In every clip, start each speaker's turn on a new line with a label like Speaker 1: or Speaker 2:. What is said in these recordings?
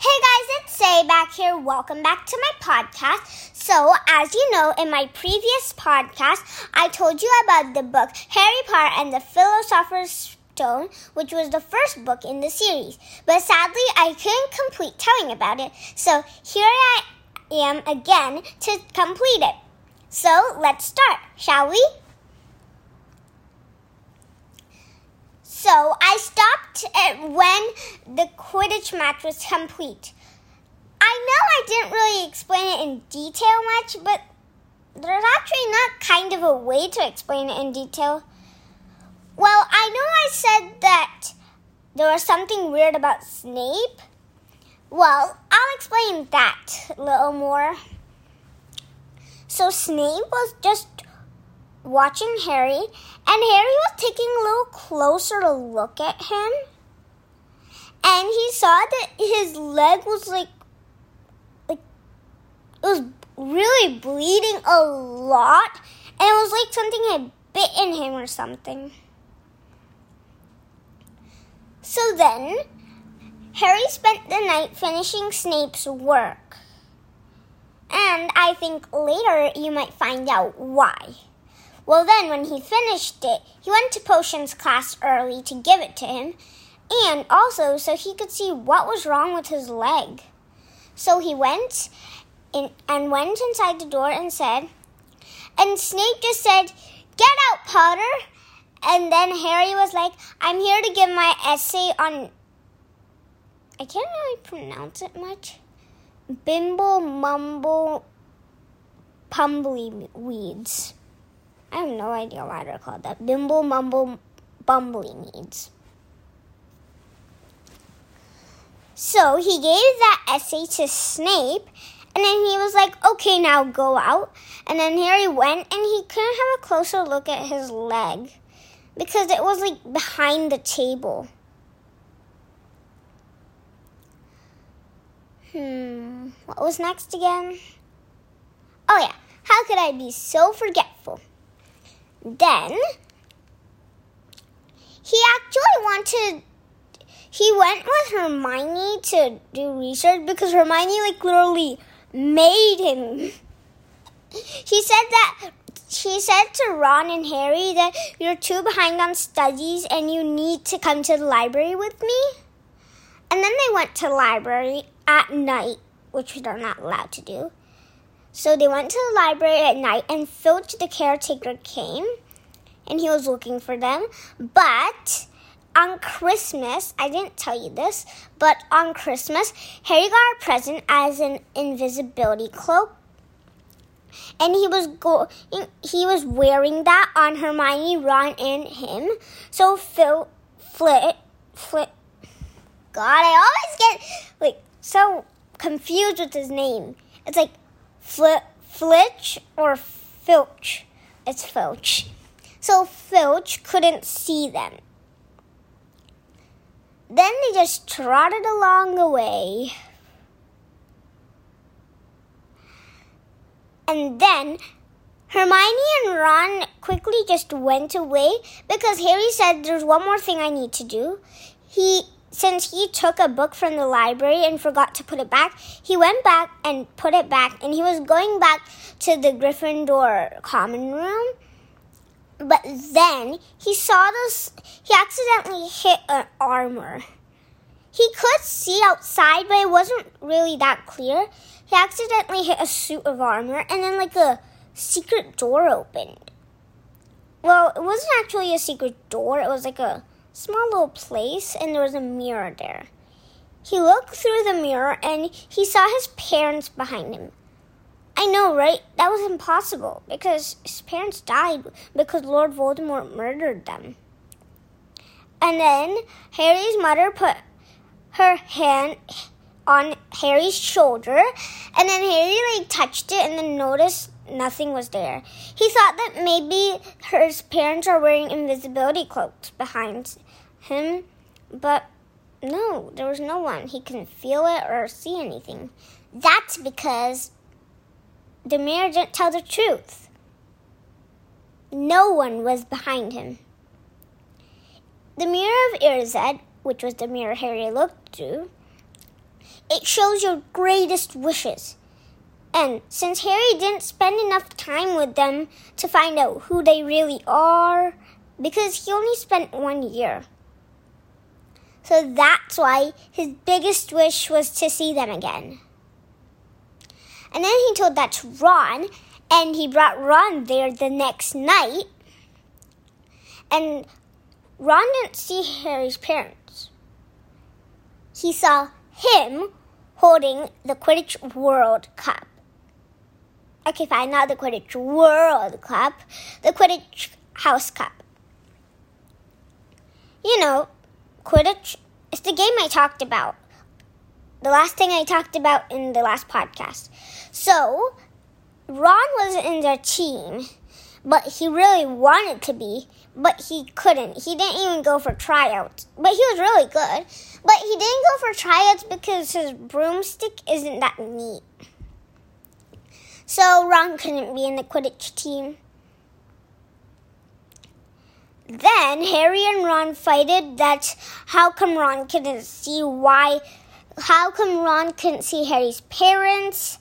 Speaker 1: Hey guys, it's Say back here. Welcome back to my podcast. So, as you know, in my previous podcast, I told you about the book Harry Potter and the Philosopher's Stone, which was the first book in the series. But sadly, I couldn't complete telling about it. So, here I am again to complete it. So, let's start, shall we? So I stopped at when the Quidditch match was complete. I know I didn't really explain it in detail much, but there's actually not kind of a way to explain it in detail. Well, I know I said that there was something weird about Snape. Well, I'll explain that a little more. So Snape was just watching Harry, and Harry was taking a little closer to look at him. And he saw that his leg was like, like, it was really bleeding a lot, and it was like something had bitten him or something. So then, Harry spent the night finishing Snape's work. And I think later you might find out why. Well, then, when he finished it, he went to Potions class early to give it to him, and also so he could see what was wrong with his leg. So he went in, and went inside the door and said, and Snape just said, Get out, Potter! And then Harry was like, I'm here to give my essay on. I can't really pronounce it much. Bimble mumble pumbly weeds. I have no idea why they're called that. Bimble mumble bumbly needs. So he gave that essay to Snape, and then he was like, okay, now go out. And then Harry went, and he couldn't have a closer look at his leg because it was like behind the table. Hmm, what was next again? Oh, yeah, how could I be so forgetful? Then he actually wanted he went with Hermione to do research because Hermione like literally made him. She said that she said to Ron and Harry that you're too behind on studies and you need to come to the library with me. And then they went to the library at night, which they're not allowed to do. So they went to the library at night, and Filch the caretaker came, and he was looking for them. But on Christmas, I didn't tell you this, but on Christmas, Harry got a present as an invisibility cloak. And he was going, he was wearing that on Hermione, Ron, and him. So Phil, Flit, Flit, God, I always get like so confused with his name. It's like Flit, Flitch or Filch. It's Filch. So Filch couldn't see them. Then they just trotted along the way. And then Hermione and Ron quickly just went away because Harry said there's one more thing I need to do. He since he took a book from the library and forgot to put it back, he went back and put it back and he was going back to the Gryffindor common room. But then he saw this he accidentally hit an armor. He could see outside, but it wasn't really that clear. He accidentally hit a suit of armor and then like a secret door opened. Well, it wasn't actually a secret door, it was like a small little place and there was a mirror there. He looked through the mirror and he saw his parents behind him. I know, right? That was impossible because his parents died because Lord Voldemort murdered them. And then Harry's mother put her hand on Harry's shoulder, and then Harry like touched it and then noticed nothing was there. He thought that maybe his parents are wearing invisibility cloaks behind him, but no, there was no one. He couldn't feel it or see anything. That's because the mirror didn't tell the truth. No one was behind him. The mirror of Erised, which was the mirror Harry looked through, it shows your greatest wishes. And since Harry didn't spend enough time with them to find out who they really are, because he only spent one year. So that's why his biggest wish was to see them again. And then he told that to Ron, and he brought Ron there the next night. And Ron didn't see Harry's parents. He saw him holding the Quidditch World Cup. Okay, fine, not the Quidditch World Cup, the Quidditch House Cup. You know, Quidditch is the game I talked about. The last thing I talked about in the last podcast. So, Ron was in their team, but he really wanted to be, but he couldn't. He didn't even go for tryouts, but he was really good. But he didn't go for tryouts because his broomstick isn't that neat. So Ron couldn't be in the Quidditch team. Then Harry and Ron fighted that how come Ron couldn't see why how come Ron couldn't see Harry's parents?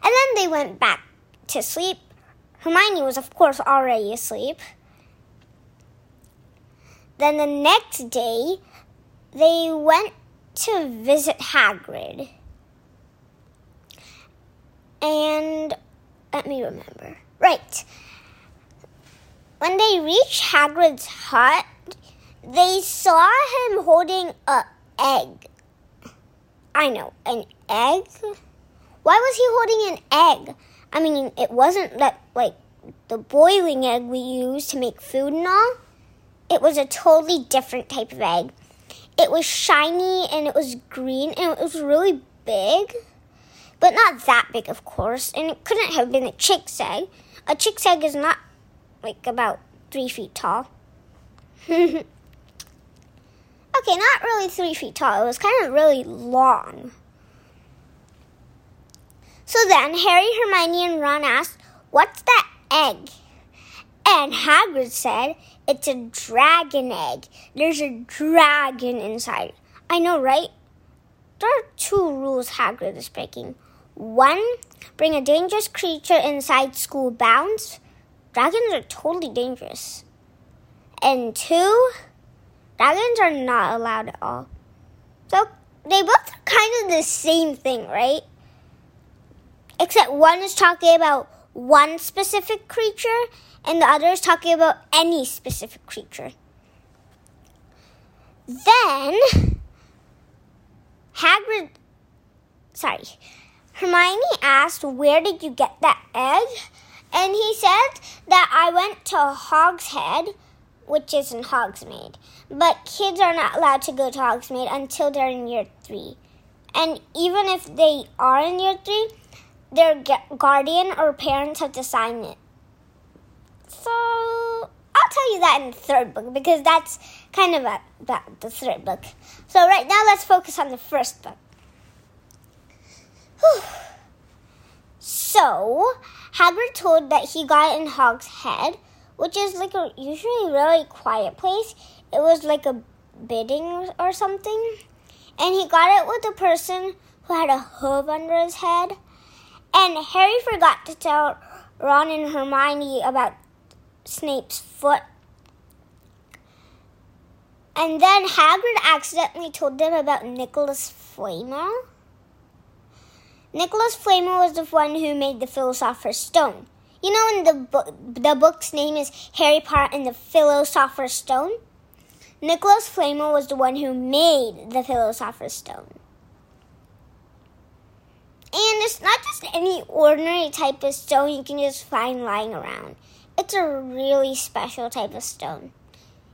Speaker 1: And then they went back to sleep. Hermione was of course already asleep. Then the next day they went to visit Hagrid. And let me remember. Right. When they reached Hagrid's hut, they saw him holding a egg. I know, an egg? Why was he holding an egg? I mean, it wasn't that like the boiling egg we use to make food and all. It was a totally different type of egg. It was shiny and it was green and it was really big. But not that big, of course, and it couldn't have been a chick's egg. A chick's egg is not like about three feet tall. okay, not really three feet tall. It was kind of really long. So then Harry, Hermione, and Ron asked, What's that egg? And Hagrid said, It's a dragon egg. There's a dragon inside. I know, right? There are two rules Hagrid is breaking. One, bring a dangerous creature inside school bounds. Dragons are totally dangerous. And two, dragons are not allowed at all. So they both are kind of the same thing, right? Except one is talking about one specific creature and the other is talking about any specific creature. Then Hagrid sorry, Hermione asked, Where did you get that egg? And he said that I went to Hog's Head, which is in Hogsmeade. But kids are not allowed to go to Hogsmeade until they're in year three. And even if they are in year three, their guardian or parents have to sign it. So I'll tell you that in the third book because that's kind of about the third book. So right now let's focus on the first book. So, Hagrid told that he got in Hog's Head, which is like a usually really quiet place. It was like a bidding or something. And he got it with a person who had a hoof under his head. And Harry forgot to tell Ron and Hermione about Snape's foot. And then Hagrid accidentally told them about Nicholas Flamel. Nicholas Flamel was the one who made the Philosopher's Stone. You know, in the book, the book's name is Harry Potter and the Philosopher's Stone. Nicholas Flamel was the one who made the Philosopher's Stone. And it's not just any ordinary type of stone you can just find lying around. It's a really special type of stone.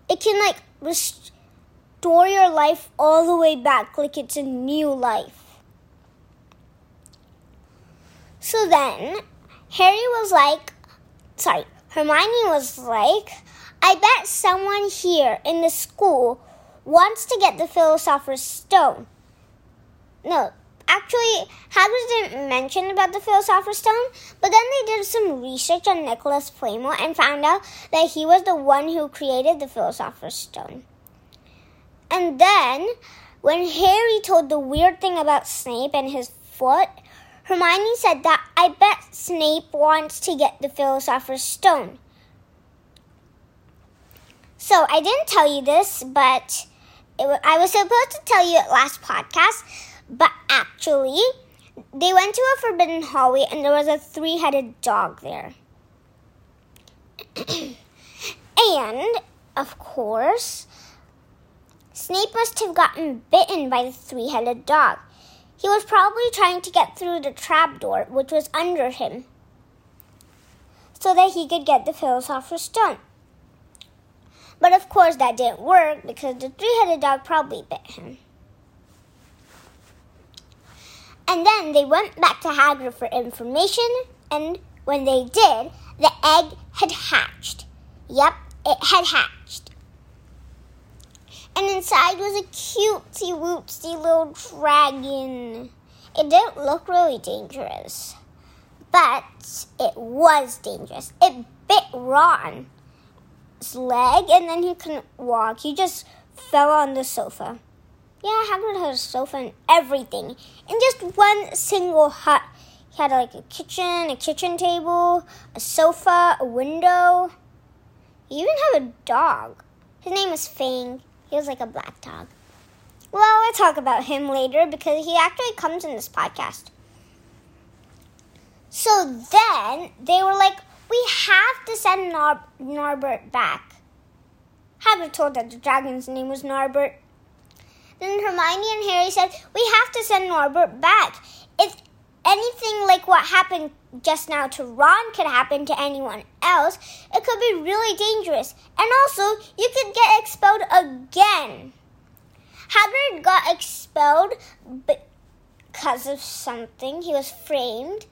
Speaker 1: It can like restore your life all the way back like it's a new life. So then Harry was like, sorry, Hermione was like, I bet someone here in the school wants to get the Philosopher's Stone. No, actually, Hagrid didn't mention about the Philosopher's Stone, but then they did some research on Nicholas Flamel and found out that he was the one who created the Philosopher's Stone. And then when Harry told the weird thing about Snape and his foot, Hermione said that I bet Snape wants to get the Philosopher's Stone. So I didn't tell you this, but I was supposed to tell you at last podcast, but actually, they went to a forbidden hallway and there was a three headed dog there. and, of course, Snape must have gotten bitten by the three headed dog. He was probably trying to get through the trapdoor, which was under him, so that he could get the Philosopher's Stone. But of course, that didn't work because the three headed dog probably bit him. And then they went back to Hagrid for information, and when they did, the egg had hatched. Yep, it had hatched. And inside was a cutesy wootsy little dragon. It didn't look really dangerous, but it was dangerous. It bit Ron's leg, and then he couldn't walk. He just fell on the sofa. Yeah, Hagrid had a sofa and everything in just one single hut. He had like a kitchen, a kitchen table, a sofa, a window. He even had a dog. His name was Fang. He was like a black dog. Well, I'll talk about him later because he actually comes in this podcast. So then they were like, we have to send Nar- Norbert back. Hagrid told that the dragon's name was Norbert. Then Hermione and Harry said, We have to send Norbert back. If anything like what happened just now to Ron could happen to anyone else, it could be really dangerous. And also, you could get expelled again. Hagrid got expelled because of something. He was framed.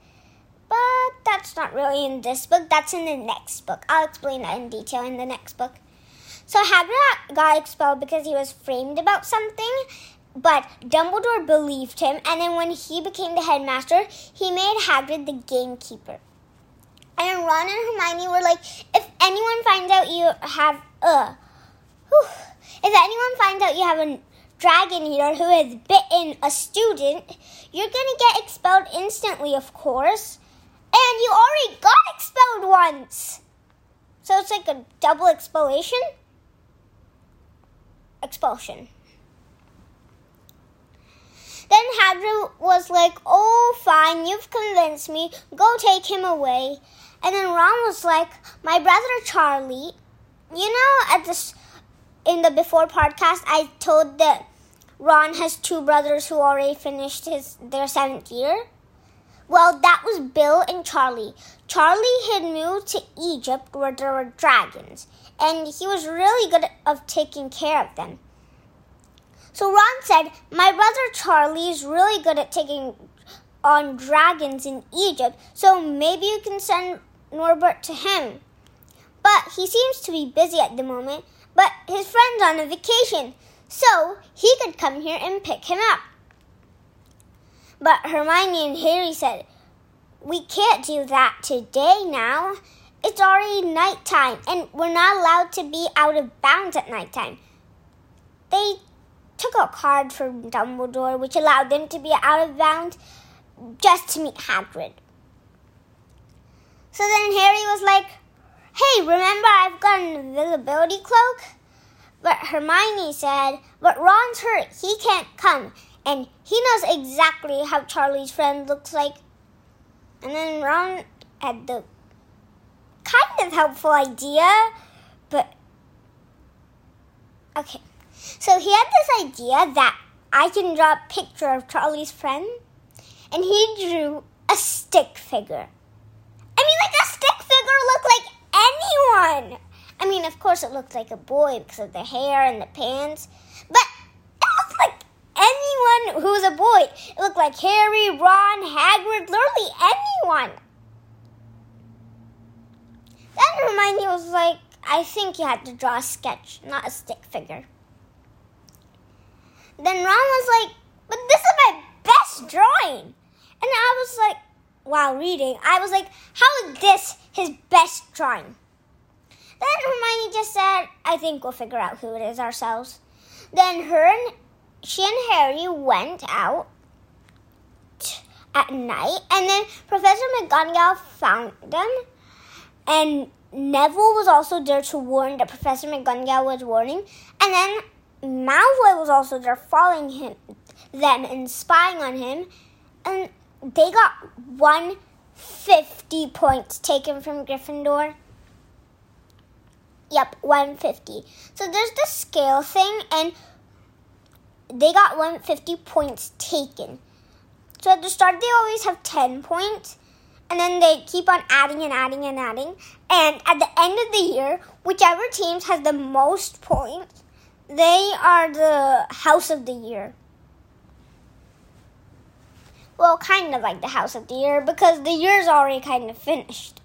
Speaker 1: But that's not really in this book. That's in the next book. I'll explain that in detail in the next book. So Hagrid got expelled because he was framed about something, but Dumbledore believed him, and then when he became the headmaster, he made Hagrid the gamekeeper. And Ron and Hermione were like, if anyone finds out you have uh whew, if anyone finds out you have a dragon eater who has bitten a student, you're gonna get expelled instantly, of course. And you already got expelled once. So it's like a double expulsion expulsion. Then Hagrid was like, "Oh, fine, you've convinced me. Go take him away." And then Ron was like, "My brother Charlie, you know, at this in the before podcast, I told that Ron has two brothers who already finished his their seventh year. Well, that was Bill and Charlie. Charlie had moved to Egypt where there were dragons, and he was really good at taking care of them. So Ron said, My brother Charlie is really good at taking on dragons in Egypt, so maybe you can send Norbert to him. But he seems to be busy at the moment, but his friend's on a vacation, so he could come here and pick him up. But Hermione and Harry said, We can't do that today now. It's already nighttime, and we're not allowed to be out of bounds at nighttime. They took a card from Dumbledore, which allowed them to be out of bounds just to meet Hagrid. So then Harry was like, Hey, remember I've got an invisibility cloak? But Hermione said, But Ron's hurt. He can't come. And he knows exactly how Charlie's friend looks like. And then Ron had the kind of helpful idea, but okay. So he had this idea that I can draw a picture of Charlie's friend, and he drew a stick figure. I mean, like a stick figure looked like anyone. I mean, of course, it looked like a boy because of the hair and the pants, but it looked like anyone who was a boy. It looked like Harry, Ron, Hagrid, literally anyone. Then me, was like, I think you had to draw a sketch, not a stick figure. Then Ron was like, but this is my best drawing. And I was like, while reading, I was like, how is this his best drawing? Then Hermione just said, I think we'll figure out who it is ourselves. Then her and she and Harry went out at night, and then Professor McGonagall found them, and Neville was also there to warn that Professor McGonagall was warning, and then Malfoy was also there following him, them and spying on him, and they got 150 points taken from Gryffindor. Yep, 150. So there's the scale thing, and they got 150 points taken. So at the start, they always have 10 points, and then they keep on adding and adding and adding. And at the end of the year, whichever teams has the most points, they are the house of the year. Well, kind of like the house of the year because the year's already kind of finished.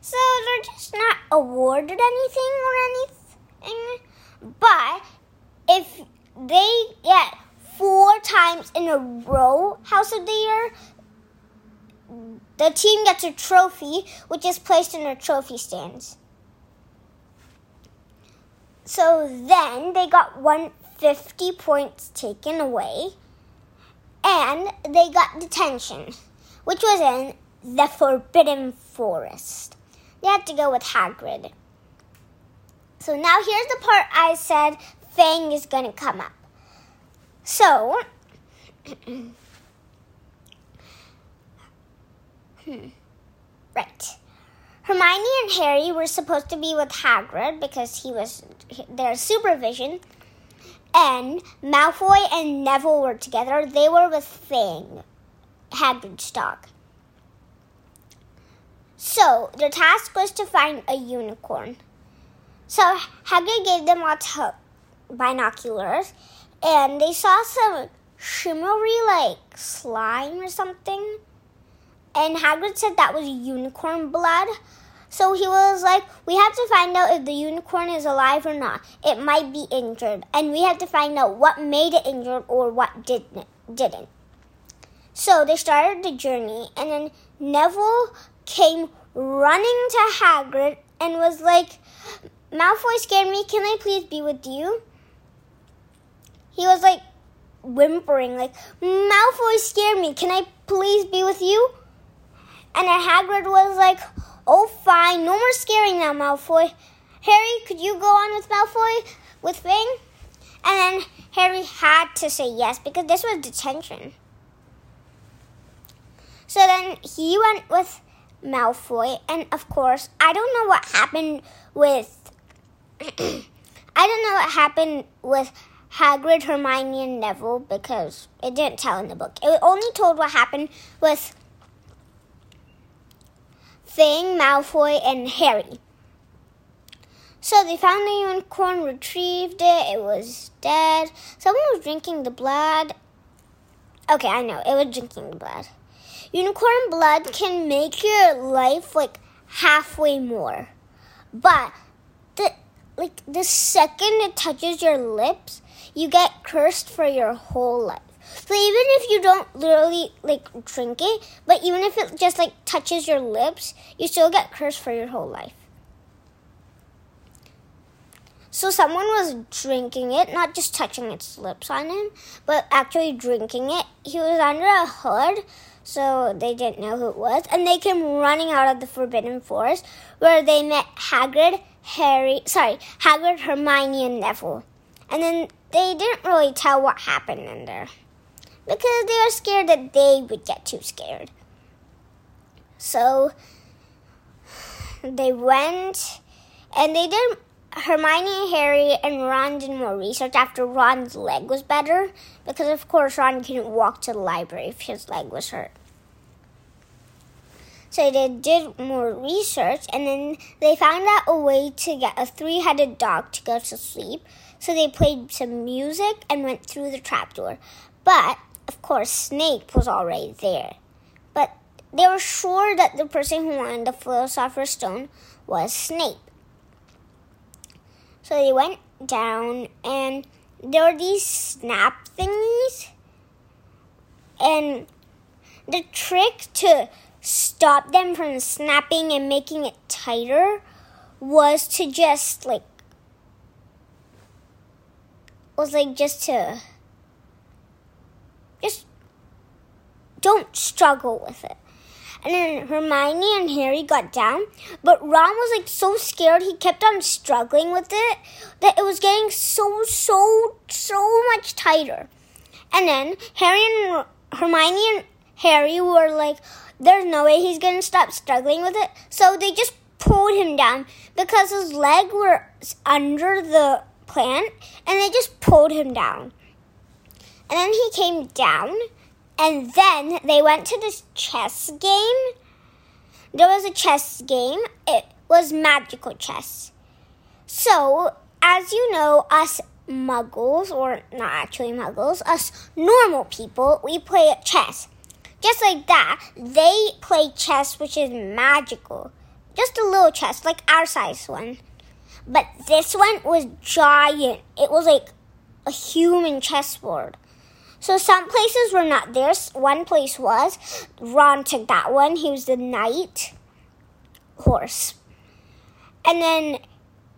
Speaker 1: So they're just not awarded anything or anything. But if they get four times in a row House of the Year, the team gets a trophy, which is placed in their trophy stands. So then they got 150 points taken away, and they got detention, which was in the Forbidden Forest. They had to go with Hagrid. So now here's the part I said Fang is going to come up. So, hmm, right. Hermione and Harry were supposed to be with Hagrid because he was their supervision. And Malfoy and Neville were together. They were with Fang, Hagrid's dog. So their task was to find a unicorn. So Hagrid gave them lots of binoculars, and they saw some shimmery like slime or something. And Hagrid said that was unicorn blood. So he was like, we have to find out if the unicorn is alive or not. It might be injured, and we have to find out what made it injured or what didn't. Didn't. So they started the journey, and then Neville came running to Hagrid and was like, Malfoy scared me. Can I please be with you? He was like whimpering, like, Malfoy scared me. Can I please be with you? And then Hagrid was like, Oh, fine. No more scaring now, Malfoy. Harry, could you go on with Malfoy with Fang? And then Harry had to say yes because this was detention. So then he went with Malfoy, and of course, I don't know what happened with. I don't know what happened with Hagrid, Hermione, and Neville because it didn't tell in the book. It only told what happened with Fang, Malfoy, and Harry. So they found the unicorn, retrieved it. It was dead. Someone was drinking the blood. Okay, I know. It was drinking the blood. Unicorn blood can make your life like halfway more. But the like the second it touches your lips, you get cursed for your whole life. So even if you don't literally like drink it, but even if it just like touches your lips, you still get cursed for your whole life. So someone was drinking it, not just touching its lips on him, but actually drinking it. He was under a hood, so they didn't know who it was, and they came running out of the Forbidden Forest, where they met Hagrid, Harry, sorry, Hagrid, Hermione, and Neville. And then they didn't really tell what happened in there because they were scared that they would get too scared. So they went and they did. Hermione, Harry, and Ron did more research after Ron's leg was better because, of course, Ron couldn't walk to the library if his leg was hurt. So they did more research and then they found out a way to get a three headed dog to go to sleep. So they played some music and went through the trapdoor. But of course, Snape was already there. But they were sure that the person who wanted the Philosopher's Stone was Snape. So they went down, and there were these snap thingies. And the trick to stop them from snapping and making it tighter was to just like was like just to don't struggle with it. And then Hermione and Harry got down, but Ron was like so scared he kept on struggling with it that it was getting so, so, so much tighter. And then Harry and Hermione and Harry were like, there's no way he's gonna stop struggling with it. So they just pulled him down because his leg was under the plant and they just pulled him down. And then he came down and then they went to this chess game. There was a chess game. It was magical chess. So, as you know, us muggles, or not actually muggles, us normal people, we play chess. Just like that, they play chess, which is magical. Just a little chess, like our size one. But this one was giant. It was like a human chessboard. So some places were not there. One place was. Ron took that one. He was the knight horse. And then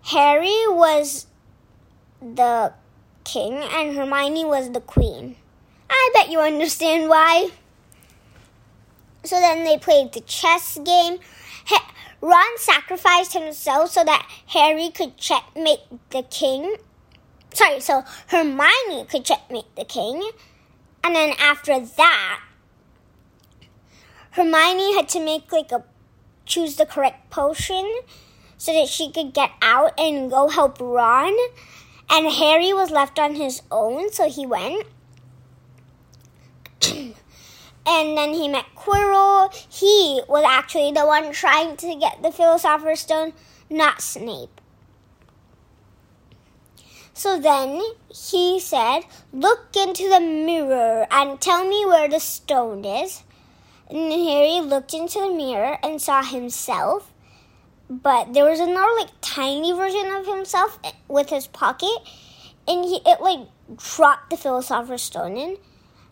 Speaker 1: Harry was the king and Hermione was the queen. I bet you understand why. So then they played the chess game. Ron sacrificed himself so that Harry could checkmate the king. Sorry, so Hermione could checkmate the king. And then after that, Hermione had to make like a choose the correct potion so that she could get out and go help Ron. And Harry was left on his own, so he went. and then he met Quirrell. He was actually the one trying to get the Philosopher's Stone, not Snape. So then he said, Look into the mirror and tell me where the stone is. And Harry looked into the mirror and saw himself. But there was another like tiny version of himself with his pocket, and he it like dropped the Philosopher's Stone in.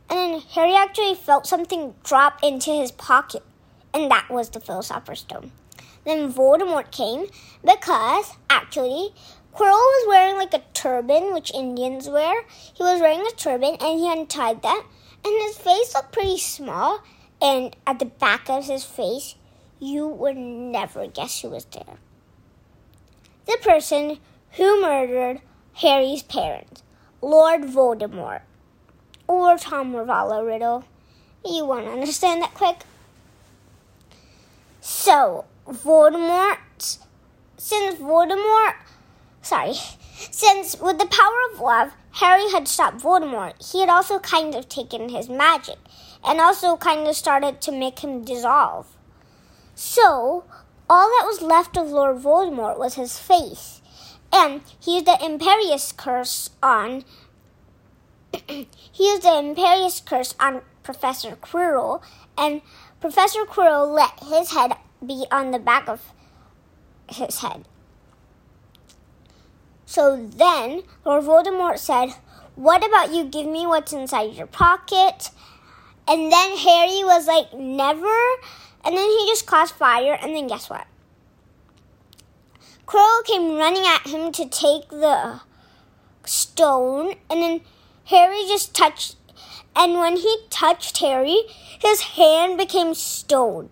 Speaker 1: And then Harry actually felt something drop into his pocket, and that was the Philosopher's Stone. Then Voldemort came because actually Quirrell was wearing like a turban, which Indians wear. He was wearing a turban and he untied that. And his face looked pretty small. And at the back of his face, you would never guess who was there. The person who murdered Harry's parents, Lord Voldemort, or Tom Ravala Riddle. You won't understand that quick. So, Voldemort, since Voldemort sorry, since with the power of love, Harry had stopped Voldemort, he had also kind of taken his magic and also kind of started to make him dissolve. So, all that was left of Lord Voldemort was his face. And he used the Imperius curse on he used the Imperius curse on Professor Quirrell, and Professor Quirrell let his head be on the back of his head. So then Lord Voldemort said, What about you give me what's inside your pocket? And then Harry was like, Never. And then he just caused fire, and then guess what? Quirrell came running at him to take the stone, and then Harry just touched. And when he touched Harry, his hand became stone.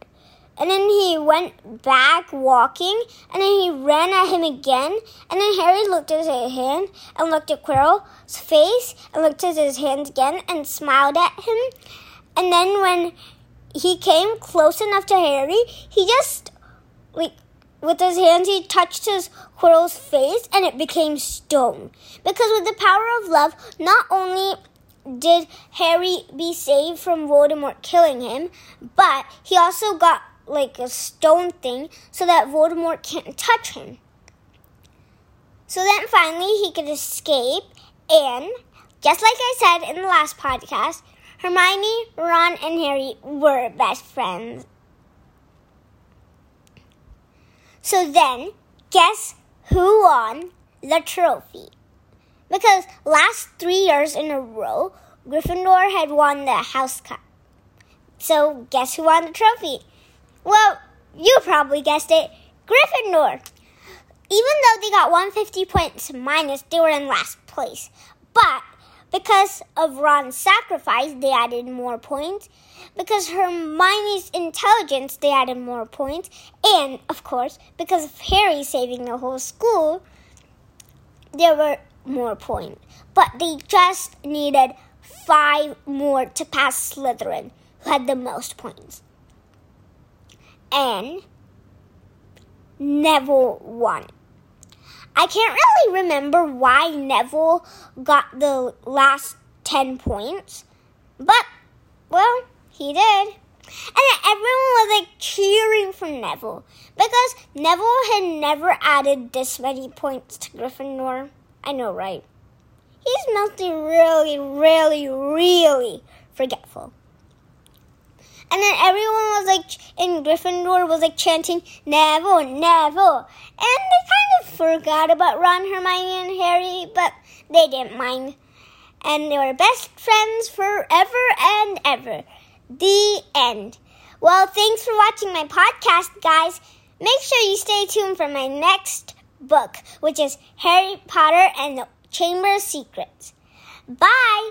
Speaker 1: And then he went back walking, and then he ran at him again. And then Harry looked at his hand and looked at Quirrell's face and looked at his hands again and smiled at him. And then when he came close enough to Harry, he just like with his hands he touched his Quirrell's face and it became stone. Because with the power of love, not only did Harry be saved from Voldemort killing him, but he also got like a stone thing so that Voldemort can't touch him. So then finally he could escape, and just like I said in the last podcast, Hermione, Ron, and Harry were best friends. So then, guess who won the trophy? Because last three years in a row, Gryffindor had won the House Cup. So guess who won the trophy? Well, you probably guessed it Gryffindor. Even though they got 150 points minus, they were in last place. But Because of Ron's sacrifice, they added more points. Because Hermione's intelligence, they added more points. And, of course, because of Harry saving the whole school, there were more points. But they just needed five more to pass Slytherin, who had the most points. And Neville won. I can't really remember why Neville got the last 10 points, but, well, he did. And everyone was like cheering for Neville because Neville had never added this many points to Gryffindor. I know, right? He's mostly really, really, really forgetful. And then everyone was like in Gryffindor was like chanting Neville, Neville, and they kind of forgot about Ron, Hermione, and Harry, but they didn't mind, and they were best friends forever and ever. The end. Well, thanks for watching my podcast, guys. Make sure you stay tuned for my next book, which is Harry Potter and the Chamber of Secrets. Bye!